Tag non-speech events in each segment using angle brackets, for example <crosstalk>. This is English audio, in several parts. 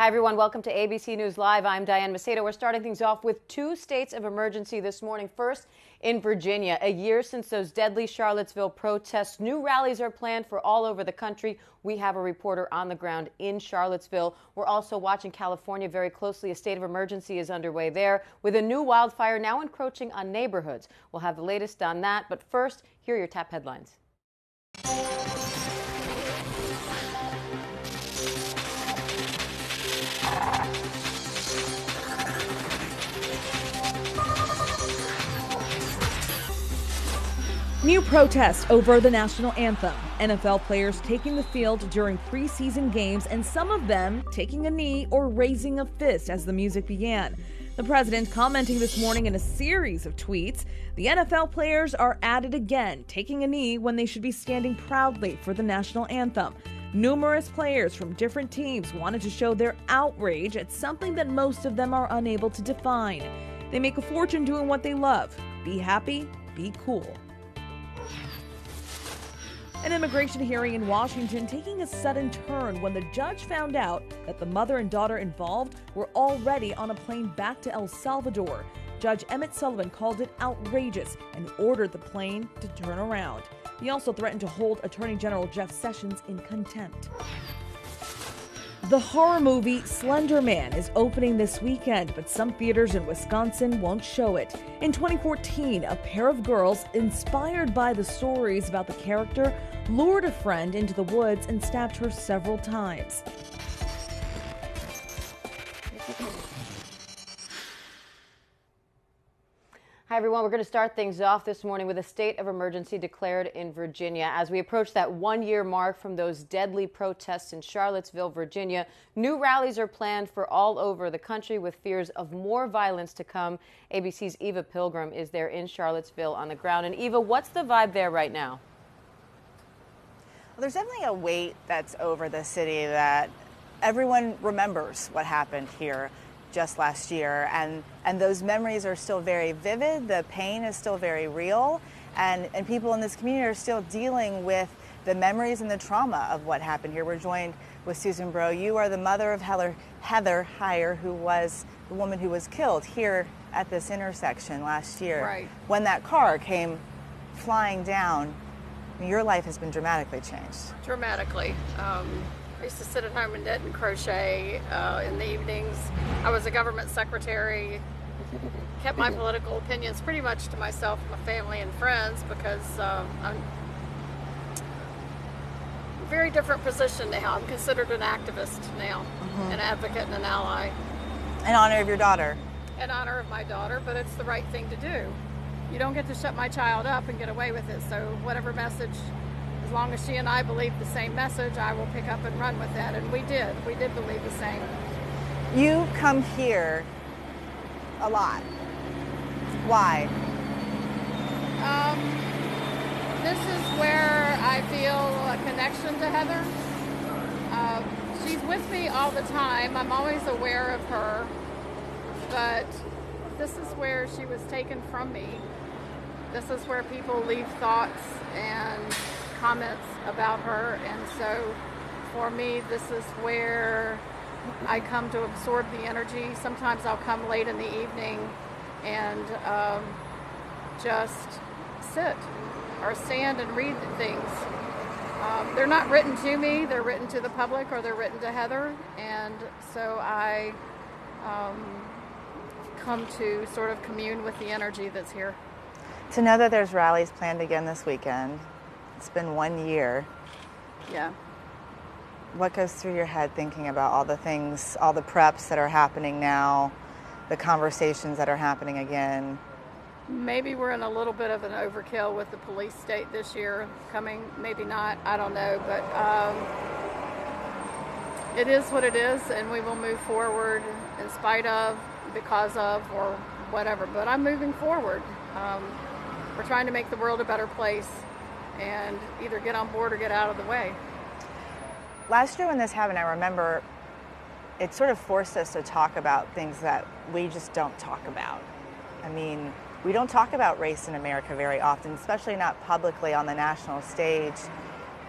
Hi, everyone. Welcome to ABC News Live. I'm Diane Macedo. We're starting things off with two states of emergency this morning. First, in Virginia, a year since those deadly Charlottesville protests, new rallies are planned for all over the country. We have a reporter on the ground in Charlottesville. We're also watching California very closely. A state of emergency is underway there with a new wildfire now encroaching on neighborhoods. We'll have the latest on that. But first, here are your top headlines. New protests over the national anthem. NFL players taking the field during preseason games, and some of them taking a knee or raising a fist as the music began. The president commenting this morning in a series of tweets the NFL players are at it again, taking a knee when they should be standing proudly for the national anthem. Numerous players from different teams wanted to show their outrage at something that most of them are unable to define. They make a fortune doing what they love be happy, be cool. An immigration hearing in Washington taking a sudden turn when the judge found out that the mother and daughter involved were already on a plane back to El Salvador. Judge Emmett Sullivan called it outrageous and ordered the plane to turn around. He also threatened to hold Attorney General Jeff Sessions in contempt. The horror movie Slender Man is opening this weekend, but some theaters in Wisconsin won't show it. In 2014, a pair of girls, inspired by the stories about the character, lured a friend into the woods and stabbed her several times. Hi, everyone. We're going to start things off this morning with a state of emergency declared in Virginia. As we approach that one year mark from those deadly protests in Charlottesville, Virginia, new rallies are planned for all over the country with fears of more violence to come. ABC's Eva Pilgrim is there in Charlottesville on the ground. And Eva, what's the vibe there right now? There's definitely a weight that's over the city that everyone remembers what happened here just last year. And, and those memories are still very vivid. The pain is still very real. And, and people in this community are still dealing with the memories and the trauma of what happened here. We're joined with Susan Bro. You are the mother of Heather, Heather Heyer, who was the woman who was killed here at this intersection last year. Right. When that car came flying down, your life has been dramatically changed. Dramatically. Um, I used to sit at home and knit and crochet uh, in the evenings. I was a government secretary, kept my political opinions pretty much to myself, my family, and friends because um, I'm a very different position now. I'm considered an activist now, mm-hmm. an advocate and an ally. In honor of your daughter. In honor of my daughter, but it's the right thing to do. You don't get to shut my child up and get away with it. So whatever message as long as she and I believe the same message, I will pick up and run with that. And we did. We did believe the same. You come here a lot. Why? Um, this is where I feel a connection to Heather. Uh, she's with me all the time. I'm always aware of her. But this is where she was taken from me. This is where people leave thoughts and comments about her, and so for me, this is where I come to absorb the energy. Sometimes I'll come late in the evening and um, just sit or stand and read things. Um, they're not written to me, they're written to the public or they're written to Heather, and so I um, come to sort of commune with the energy that's here. To know that there's rallies planned again this weekend, it's been one year. Yeah. What goes through your head thinking about all the things, all the preps that are happening now, the conversations that are happening again? Maybe we're in a little bit of an overkill with the police state this year coming. Maybe not. I don't know. But um, it is what it is, and we will move forward in spite of, because of, or whatever. But I'm moving forward. Um, we're trying to make the world a better place and either get on board or get out of the way. Last year when this happened, I remember it sort of forced us to talk about things that we just don't talk about. I mean, we don't talk about race in America very often, especially not publicly on the national stage.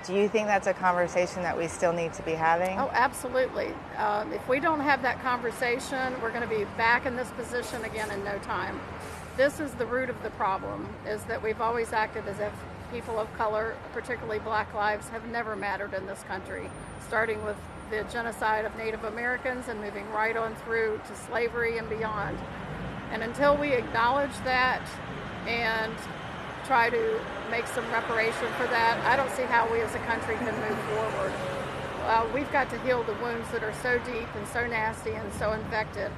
Do you think that's a conversation that we still need to be having? Oh, absolutely. Um, if we don't have that conversation, we're going to be back in this position again in no time. This is the root of the problem, is that we've always acted as if people of color, particularly black lives, have never mattered in this country, starting with the genocide of Native Americans and moving right on through to slavery and beyond. And until we acknowledge that and try to make some reparation for that, I don't see how we as a country can move forward. Uh, we've got to heal the wounds that are so deep and so nasty and so infected.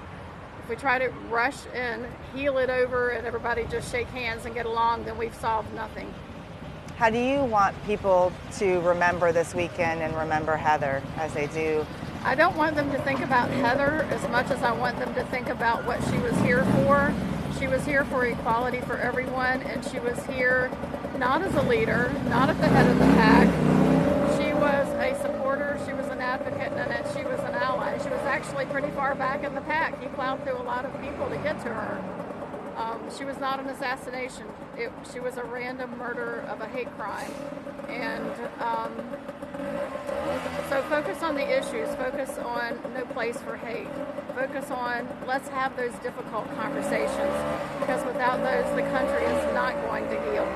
If we try to rush and heal it over and everybody just shake hands and get along, then we've solved nothing. How do you want people to remember this weekend and remember Heather as they do? I don't want them to think about Heather as much as I want them to think about what she was here for. She was here for equality for everyone, and she was here not as a leader, not at the head of the pack. She was a supporter, she was an advocate, and then she was an was actually pretty far back in the pack. He plowed through a lot of people to get to her. Um, she was not an assassination. It, she was a random murder of a hate crime. And um, so focus on the issues. Focus on no place for hate. Focus on let's have those difficult conversations because without those, the country is not going to heal.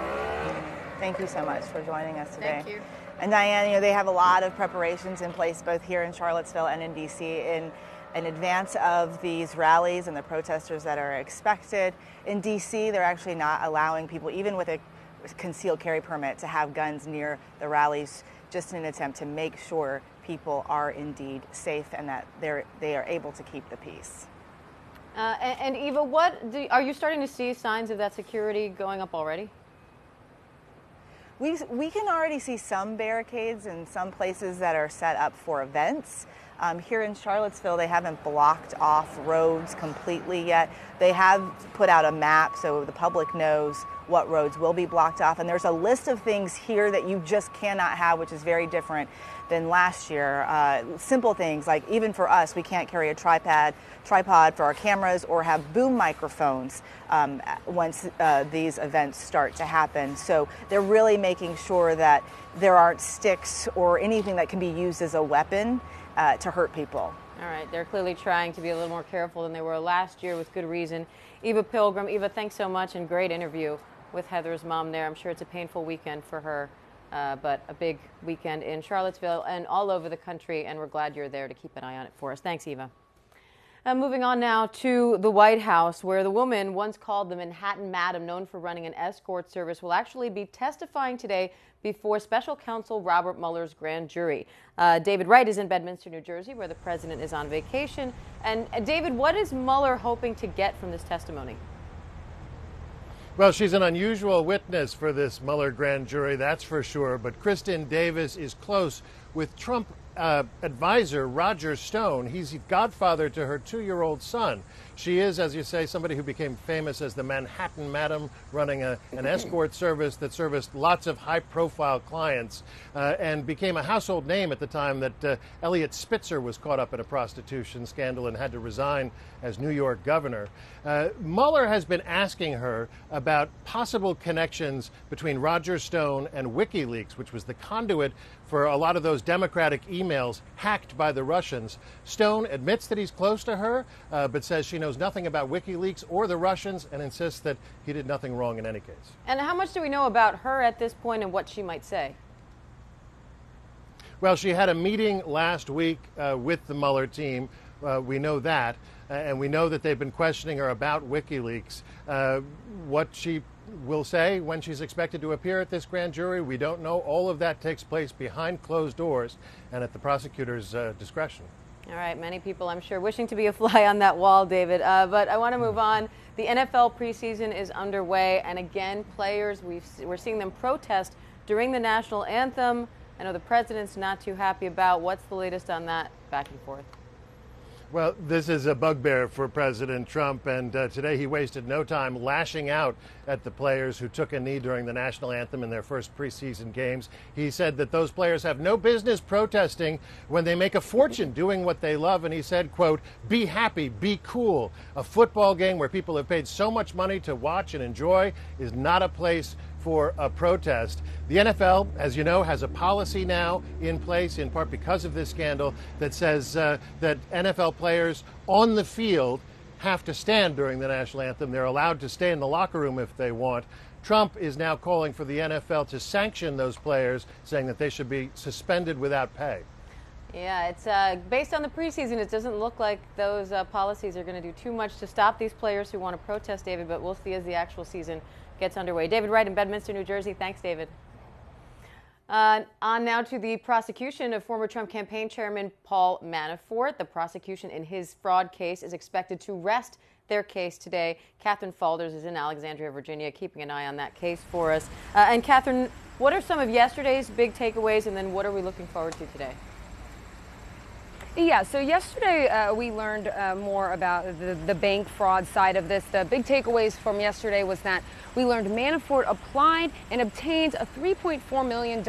Thank you so much for joining us today. Thank you. And Diane, you know, they have a lot of preparations in place both here in Charlottesville and in DC in in advance of these rallies and the protesters that are expected. In DC, they're actually not allowing people, even with a concealed carry permit, to have guns near the rallies, just in an attempt to make sure people are indeed safe and that they're, they are able to keep the peace. Uh, and, and, Eva, what do, are you starting to see signs of that security going up already? We, we can already see some barricades in some places that are set up for events. Um, here in Charlottesville, they haven't blocked off roads completely yet. They have put out a map so the public knows what roads will be blocked off. And there's a list of things here that you just cannot have, which is very different than last year. Uh, simple things like even for us, we can't carry a tripod, tripod for our cameras or have boom microphones um, once uh, these events start to happen. So they're really making sure that there aren't sticks or anything that can be used as a weapon uh, to hurt people. All right, they're clearly trying to be a little more careful than they were last year with good reason. Eva Pilgrim, Eva, thanks so much and great interview with Heather's mom there. I'm sure it's a painful weekend for her. Uh, but a big weekend in Charlottesville and all over the country, and we're glad you're there to keep an eye on it for us. Thanks, Eva. Uh, moving on now to the White House, where the woman once called the Manhattan Madam, known for running an escort service, will actually be testifying today before special counsel Robert Mueller's grand jury. Uh, David Wright is in Bedminster, New Jersey, where the president is on vacation. And uh, David, what is Mueller hoping to get from this testimony? Well, she's an unusual witness for this Mueller grand jury, that's for sure. But Kristin Davis is close with Trump uh, advisor, Roger Stone. He's godfather to her two year old son. She is, as you say, somebody who became famous as the Manhattan Madam, running a, an <laughs> escort service that serviced lots of high profile clients uh, and became a household name at the time that uh, Eliot Spitzer was caught up in a prostitution scandal and had to resign as New York governor. Uh, Mueller has been asking her about possible connections between Roger Stone and WikiLeaks, which was the conduit for a lot of those Democratic emails hacked by the Russians. Stone admits that he's close to her, uh, but says she knows nothing about WikiLeaks or the Russians and insists that he did nothing wrong in any case. And how much do we know about her at this point and what she might say? Well, she had a meeting last week uh, with the Mueller team. Uh, we know that. Uh, and we know that they've been questioning her about WikiLeaks. Uh, what she will say when she's expected to appear at this grand jury, we don't know. All of that takes place behind closed doors and at the prosecutor's uh, discretion. All right, many people, I'm sure, wishing to be a <laughs> fly on that wall, David. Uh, but I want to move on. The NFL preseason is underway, and again, players, we are seeing them protest during the national anthem. I know the president's not too happy about. What's the latest on that back and forth? Well, this is a bugbear for President Trump, and uh, today he wasted no time lashing out at the players who took a knee during the national anthem in their first preseason games. He said that those players have no business protesting when they make a fortune doing what they love, and he said, quote, be happy, be cool. A football game where people have paid so much money to watch and enjoy is not a place for a protest. The NFL, as you know, has a policy now in place, in part because of this scandal, that says uh, that NFL players on the field have to stand during the national anthem. They're allowed to stay in the locker room if they want. Trump is now calling for the NFL to sanction those players, saying that they should be suspended without pay. Yeah, it's uh, based on the preseason. It doesn't look like those uh, policies are going to do too much to stop these players who want to protest, David, but we'll see as the actual season gets underway. David Wright in Bedminster, New Jersey. Thanks, David. Uh, on now to the prosecution of former Trump campaign chairman Paul Manafort. The prosecution in his fraud case is expected to rest their case today. Catherine Faulders is in Alexandria, Virginia, keeping an eye on that case for us. Uh, and Catherine, what are some of yesterday's big takeaways, and then what are we looking forward to today? Yeah, so yesterday uh, we learned uh, more about the, the bank fraud side of this. The big takeaways from yesterday was that we learned Manafort applied and obtained a $3.4 million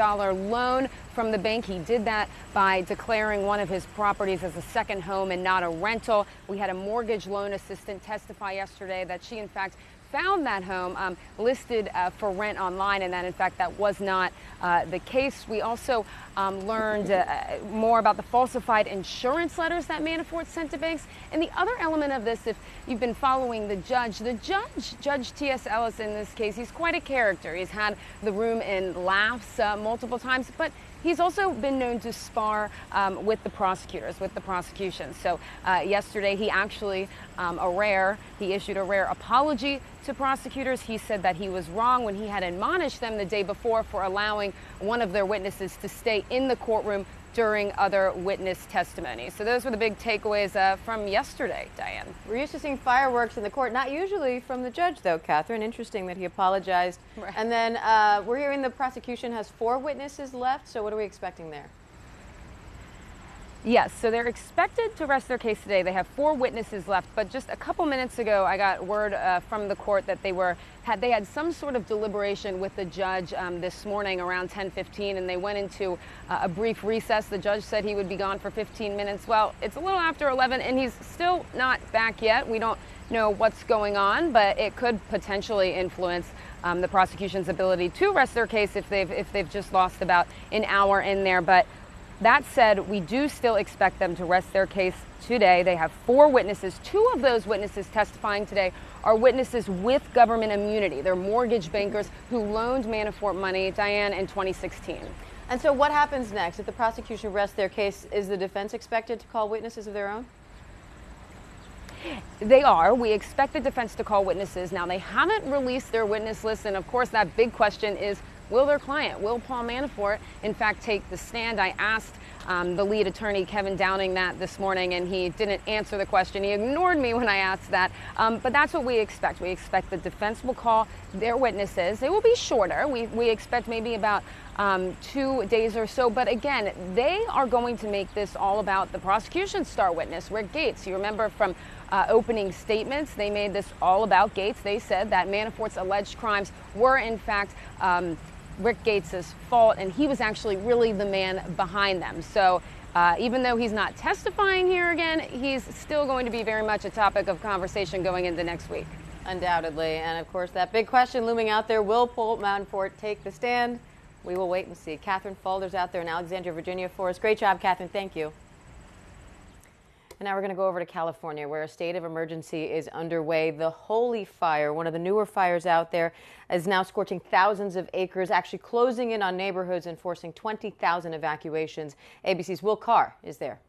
loan from the bank. He did that by declaring one of his properties as a second home and not a rental. We had a mortgage loan assistant testify yesterday that she, in fact, found that home um, listed uh, for rent online, and that in fact that was not uh, the case. We also um, learned uh, more about the falsified insurance letters that Manafort sent to banks. And the other element of this, if you've been following the judge, the judge, Judge T.S. Ellis in this case, he's quite a character. He's had the room in laughs uh, multiple times, but He's also been known to spar um, with the prosecutors, with the prosecution. So uh, yesterday, he actually, um, a rare, he issued a rare apology to prosecutors. He said that he was wrong when he had admonished them the day before for allowing one of their witnesses to stay in the courtroom during other witness testimony. So those were the big takeaways uh, from yesterday, Diane. We're used to seeing fireworks in the court, not usually from the judge, though, Catherine. Interesting that he apologized. Right. And then uh, we're hearing the prosecution has four witnesses left. So what are we expecting there? Yes, so they're expected to rest their case today. They have four witnesses left, but just a couple minutes ago, I got word uh, from the court that they were had they had some sort of deliberation with the judge um, this morning around 10:15, and they went into uh, a brief recess. The judge said he would be gone for 15 minutes. Well, it's a little after 11, and he's still not back yet. We don't know what's going on, but it could potentially influence um, the prosecution's ability to rest their case if they've if they've just lost about an hour in there, but. That said, we do still expect them to rest their case today. They have four witnesses. Two of those witnesses testifying today are witnesses with government immunity. They're mortgage bankers who loaned Manafort money, Diane, in 2016. And so, what happens next? If the prosecution rests their case, is the defense expected to call witnesses of their own? They are. We expect the defense to call witnesses. Now, they haven't released their witness list, and of course, that big question is Will their client, will Paul Manafort, in fact take the stand? I asked um, the lead attorney, Kevin Downing, that this morning, and he didn't answer the question. He ignored me when I asked that. Um, but that's what we expect. We expect the defense will call their witnesses. They will be shorter. We, we expect maybe about um, two days or so. But again, they are going to make this all about the prosecution's star witness, Rick Gates. You remember from uh, opening statements, they made this all about Gates. They said that Manafort's alleged crimes were, in fact, um, Rick Gates' fault, and he was actually really the man behind them. So uh, even though he's not testifying here again, he's still going to be very much a topic of conversation going into next week. Undoubtedly. And of course, that big question looming out there will Paul Manafort take the stand? We will wait and see. Catherine Faulders out there in Alexandria, Virginia for us. Great job, Catherine. Thank you. And now we're going to go over to California, where a state of emergency is underway. The Holy Fire, one of the newer fires out there, is now scorching thousands of acres, actually closing in on neighborhoods and forcing 20,000 evacuations. ABC's Will Carr is there.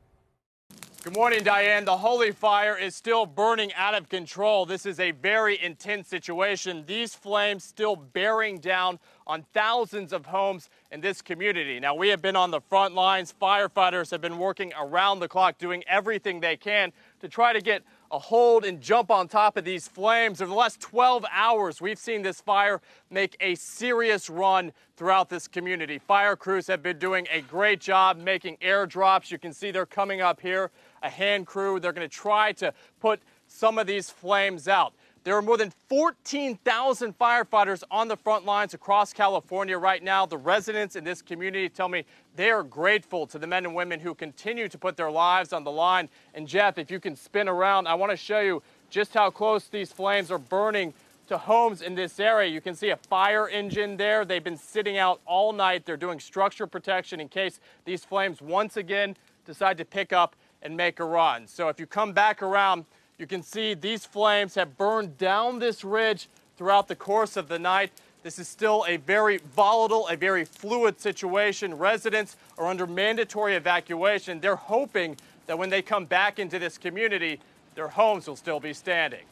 Good morning, Diane. The holy fire is still burning out of control. This is a very intense situation. These flames still bearing down on thousands of homes in this community. Now, we have been on the front lines. Firefighters have been working around the clock, doing everything they can to try to get a hold and jump on top of these flames. Over the last 12 hours, we've seen this fire make a serious run throughout this community. Fire crews have been doing a great job making airdrops. You can see they're coming up here a hand crew. They're going to try to put some of these flames out. There are more than 14,000 firefighters on the front lines across California right now. The residents in this community tell me they are grateful to the men and women who continue to put their lives on the line. And Jeff, if you can spin around, I want to show you just how close these flames are burning to homes in this area. You can see a fire engine there. They've been sitting out all night. They're doing structure protection in case these flames once again decide to pick up and make a run. So if you come back around, you can see these flames have burned down this ridge throughout the course of the night. This is still a very volatile, a very fluid situation. Residents are under mandatory evacuation. They're hoping that when they come back into this community, their homes will still be standing.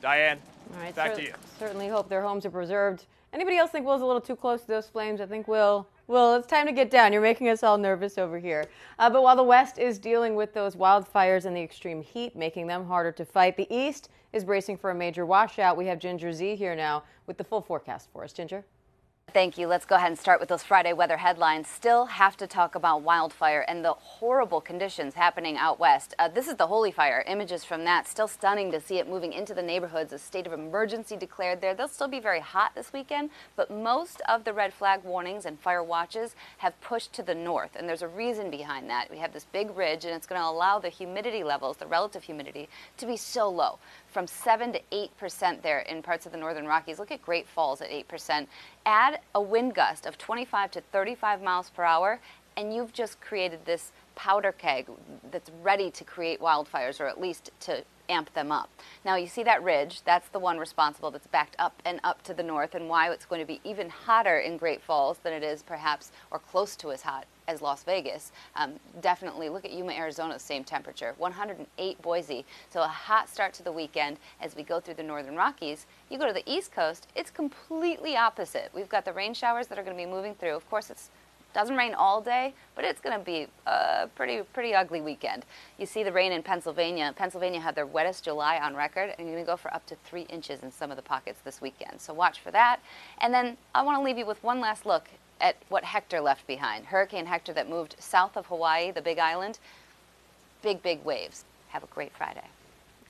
Diane, All right, back to you. Certainly hope their homes are preserved. Anybody else think Will's a little too close to those flames? I think Will. Will, it's time to get down. You're making us all nervous over here. Uh, but while the West is dealing with those wildfires and the extreme heat, making them harder to fight, the East is bracing for a major washout. We have Ginger Zee here now with the full forecast for us. Ginger? Thank you. Let's go ahead and start with those Friday weather headlines. Still have to talk about wildfire and the horrible conditions happening out west. Uh, this is the Holy Fire. Images from that. Still stunning to see it moving into the neighborhoods. A state of emergency declared there. They'll still be very hot this weekend, but most of the red flag warnings and fire watches have pushed to the north. And there's a reason behind that. We have this big ridge, and it's going to allow the humidity levels, the relative humidity, to be so low from 7 to 8% there in parts of the northern Rockies. Look at Great Falls at 8%. Add a wind gust of 25 to 35 miles per hour, and you've just created this powder keg that's ready to create wildfires or at least to amp them up. Now you see that ridge, that's the one responsible that's backed up and up to the north and why it's going to be even hotter in Great Falls than it is perhaps or close to as hot as Las Vegas. Um, definitely look at Yuma, Arizona, same temperature. 108 Boise. So a hot start to the weekend as we go through the northern Rockies. You go to the East Coast, it's completely opposite. We've got the rain showers that are going to be moving through. Of course, it's doesn't rain all day, but it's going to be a pretty pretty ugly weekend. You see the rain in Pennsylvania. Pennsylvania had their wettest July on record, and you're going to go for up to three inches in some of the pockets this weekend. So watch for that. And then I want to leave you with one last look at what Hector left behind. Hurricane Hector that moved south of Hawaii, the Big Island. Big big waves. Have a great Friday.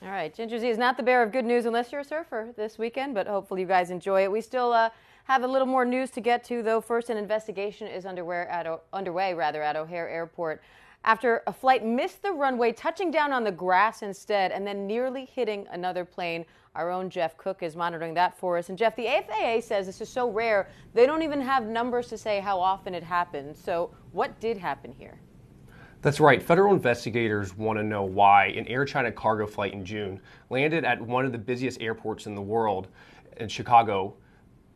All right, Ginger Zee is not the bearer of good news unless you're a surfer this weekend, but hopefully you guys enjoy it. We still uh, have a little more news to get to, though. First, an investigation is underway at, underway rather at O'Hare Airport after a flight missed the runway, touching down on the grass instead, and then nearly hitting another plane. Our own Jeff Cook is monitoring that for us. And Jeff, the FAA says this is so rare they don't even have numbers to say how often it happened. So, what did happen here? That's right. Federal investigators want to know why an Air China cargo flight in June landed at one of the busiest airports in the world in Chicago,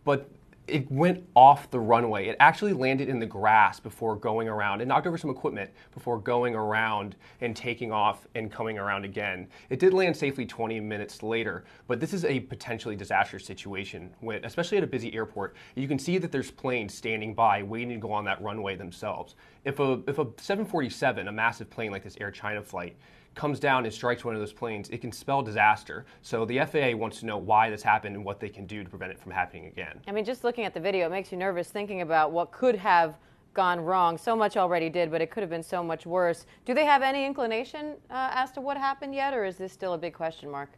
but it went off the runway. It actually landed in the grass before going around. It knocked over some equipment before going around and taking off and coming around again. It did land safely 20 minutes later, but this is a potentially disastrous situation, when, especially at a busy airport. You can see that there's planes standing by waiting to go on that runway themselves. If a, if a 747, a massive plane like this Air China flight, comes down and strikes one of those planes, it can spell disaster. So the FAA wants to know why this happened and what they can do to prevent it from happening again. I mean, just looking at the video, it makes you nervous thinking about what could have gone wrong. So much already did, but it could have been so much worse. Do they have any inclination uh, as to what happened yet, or is this still a big question mark?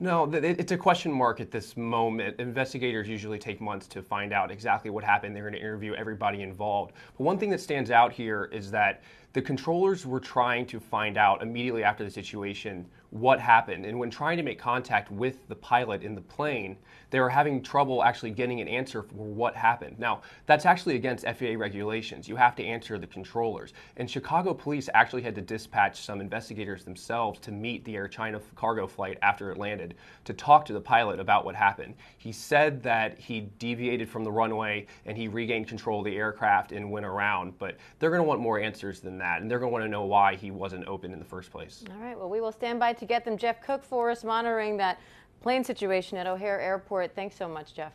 No, it's a question mark at this moment. Investigators usually take months to find out exactly what happened. They're going to interview everybody involved. But one thing that stands out here is that the controllers were trying to find out immediately after the situation what happened. And when trying to make contact with the pilot in the plane, they were having trouble actually getting an answer for what happened. Now, that's actually against FAA regulations. You have to answer the controllers. And Chicago police actually had to dispatch some investigators themselves to meet the Air China cargo flight after it landed to talk to the pilot about what happened. He said that he deviated from the runway and he regained control of the aircraft and went around, but they're going to want more answers than that, and they're going to want to know why he wasn't open in the first place. All right, well, we will stand by to get them. Jeff Cook for us, monitoring that plane situation at O'Hare Airport. Thanks so much, Jeff.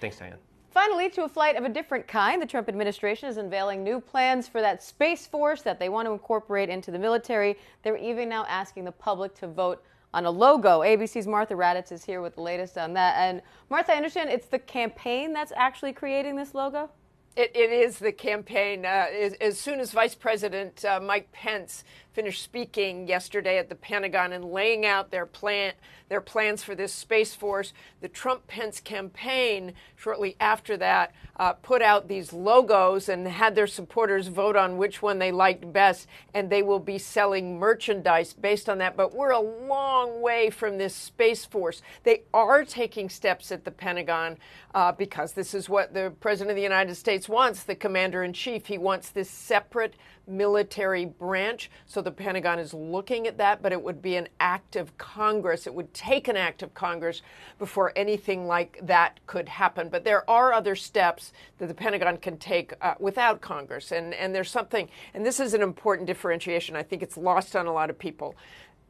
Thanks, Diane. Finally, to a flight of a different kind, the Trump administration is unveiling new plans for that Space Force that they want to incorporate into the military. They're even now asking the public to vote on a logo. ABC's Martha Raddatz is here with the latest on that. And Martha, I understand it's the campaign that's actually creating this logo? It, it is the campaign. Uh, as, as, soon as Vice President uh, Mike Pence finished speaking yesterday at the Pentagon and laying out their plan, their plans for this space force. The Trump-Pence campaign, shortly after that, uh, put out these logos and had their supporters vote on which one they liked best, and they will be selling merchandise based on that. But we're a long way from this space force. They are taking steps at the Pentagon uh, because this is what the President of the United States wants, the Commander in Chief. He wants this separate military branch. So the Pentagon is looking at that, but it would be an act of Congress. It would take an act of Congress before anything like that could happen. But there are other steps that the Pentagon can take uh, without Congress. And, and there's something, and this is an important differentiation. I think it's lost on a lot of people.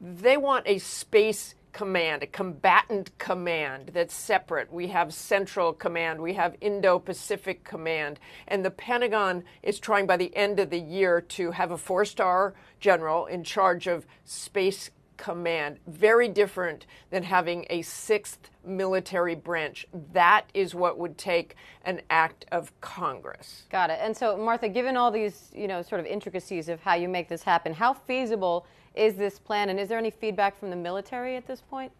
They want a space command, a combatant command that's separate. We have Central Command, we have Indo Pacific Command, and the Pentagon is trying by the end of the year to have a four star general in charge of Space Command. Very different than having a sixth military branch. That is what would take an act of Congress. Got it. And so, Martha, given all these, you know, sort of intricacies of how you make this happen, how feasible is this plan, and is there any feedback from the military at this point?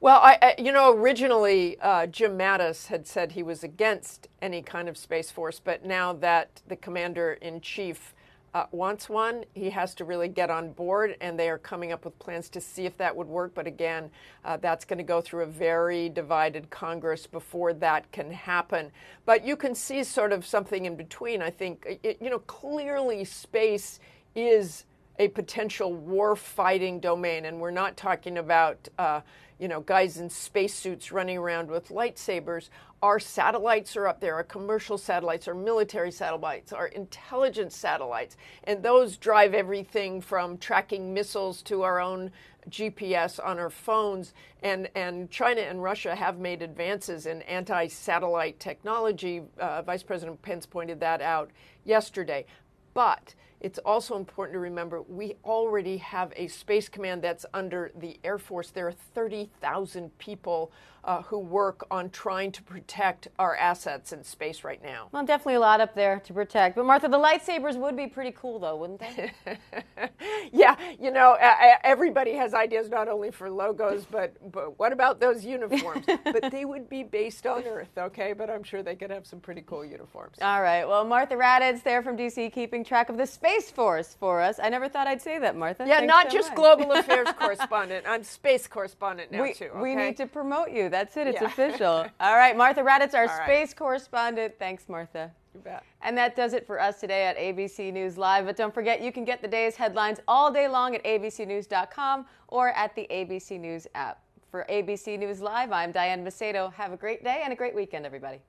Well, I, you know, originally uh, Jim Mattis had said he was against any kind of space force, but now that the commander in chief uh, wants one, he has to really get on board, and they are coming up with plans to see if that would work. But again, uh, that's going to go through a very divided Congress before that can happen. But you can see sort of something in between. I think, it, you know, clearly space is a potential war fighting domain. And we're not talking about, uh, you know, guys in spacesuits running around with lightsabers. Our satellites are up there, our commercial satellites, our military satellites, our intelligence satellites. And those drive everything from tracking missiles to our own GPS on our phones. And, and China and Russia have made advances in anti satellite technology. Uh, Vice President Pence pointed that out yesterday. But it's also important to remember we already have a space command that's under the Air Force. There are 30,000 people uh, who work on trying to protect our assets in space right now. Well, definitely a lot up there to protect. But Martha, the lightsabers would be pretty cool, though, wouldn't they? <laughs> yeah, you know, everybody has ideas not only for logos, but but what about those uniforms? <laughs> but they would be based on Earth, okay? But I'm sure they could have some pretty cool uniforms. All right. Well, Martha Raddatz there from DC, keeping track of the Space Force for us. I never thought I'd say that, Martha. Yeah, Thanks not so just much. global affairs <laughs> correspondent. I'm space correspondent now we, too. Okay? We need to promote you. That's it. It's Yeah. official. All right, Martha Raddatz, our right. space correspondent. Thanks, Martha. You bet. And that does it for us today at ABC News Live. But don't forget, you can get the day's headlines all day long at abcnews.com or at the ABC News app. For ABC News Live, I'm Diane Macedo. Have a great day and a great weekend, everybody.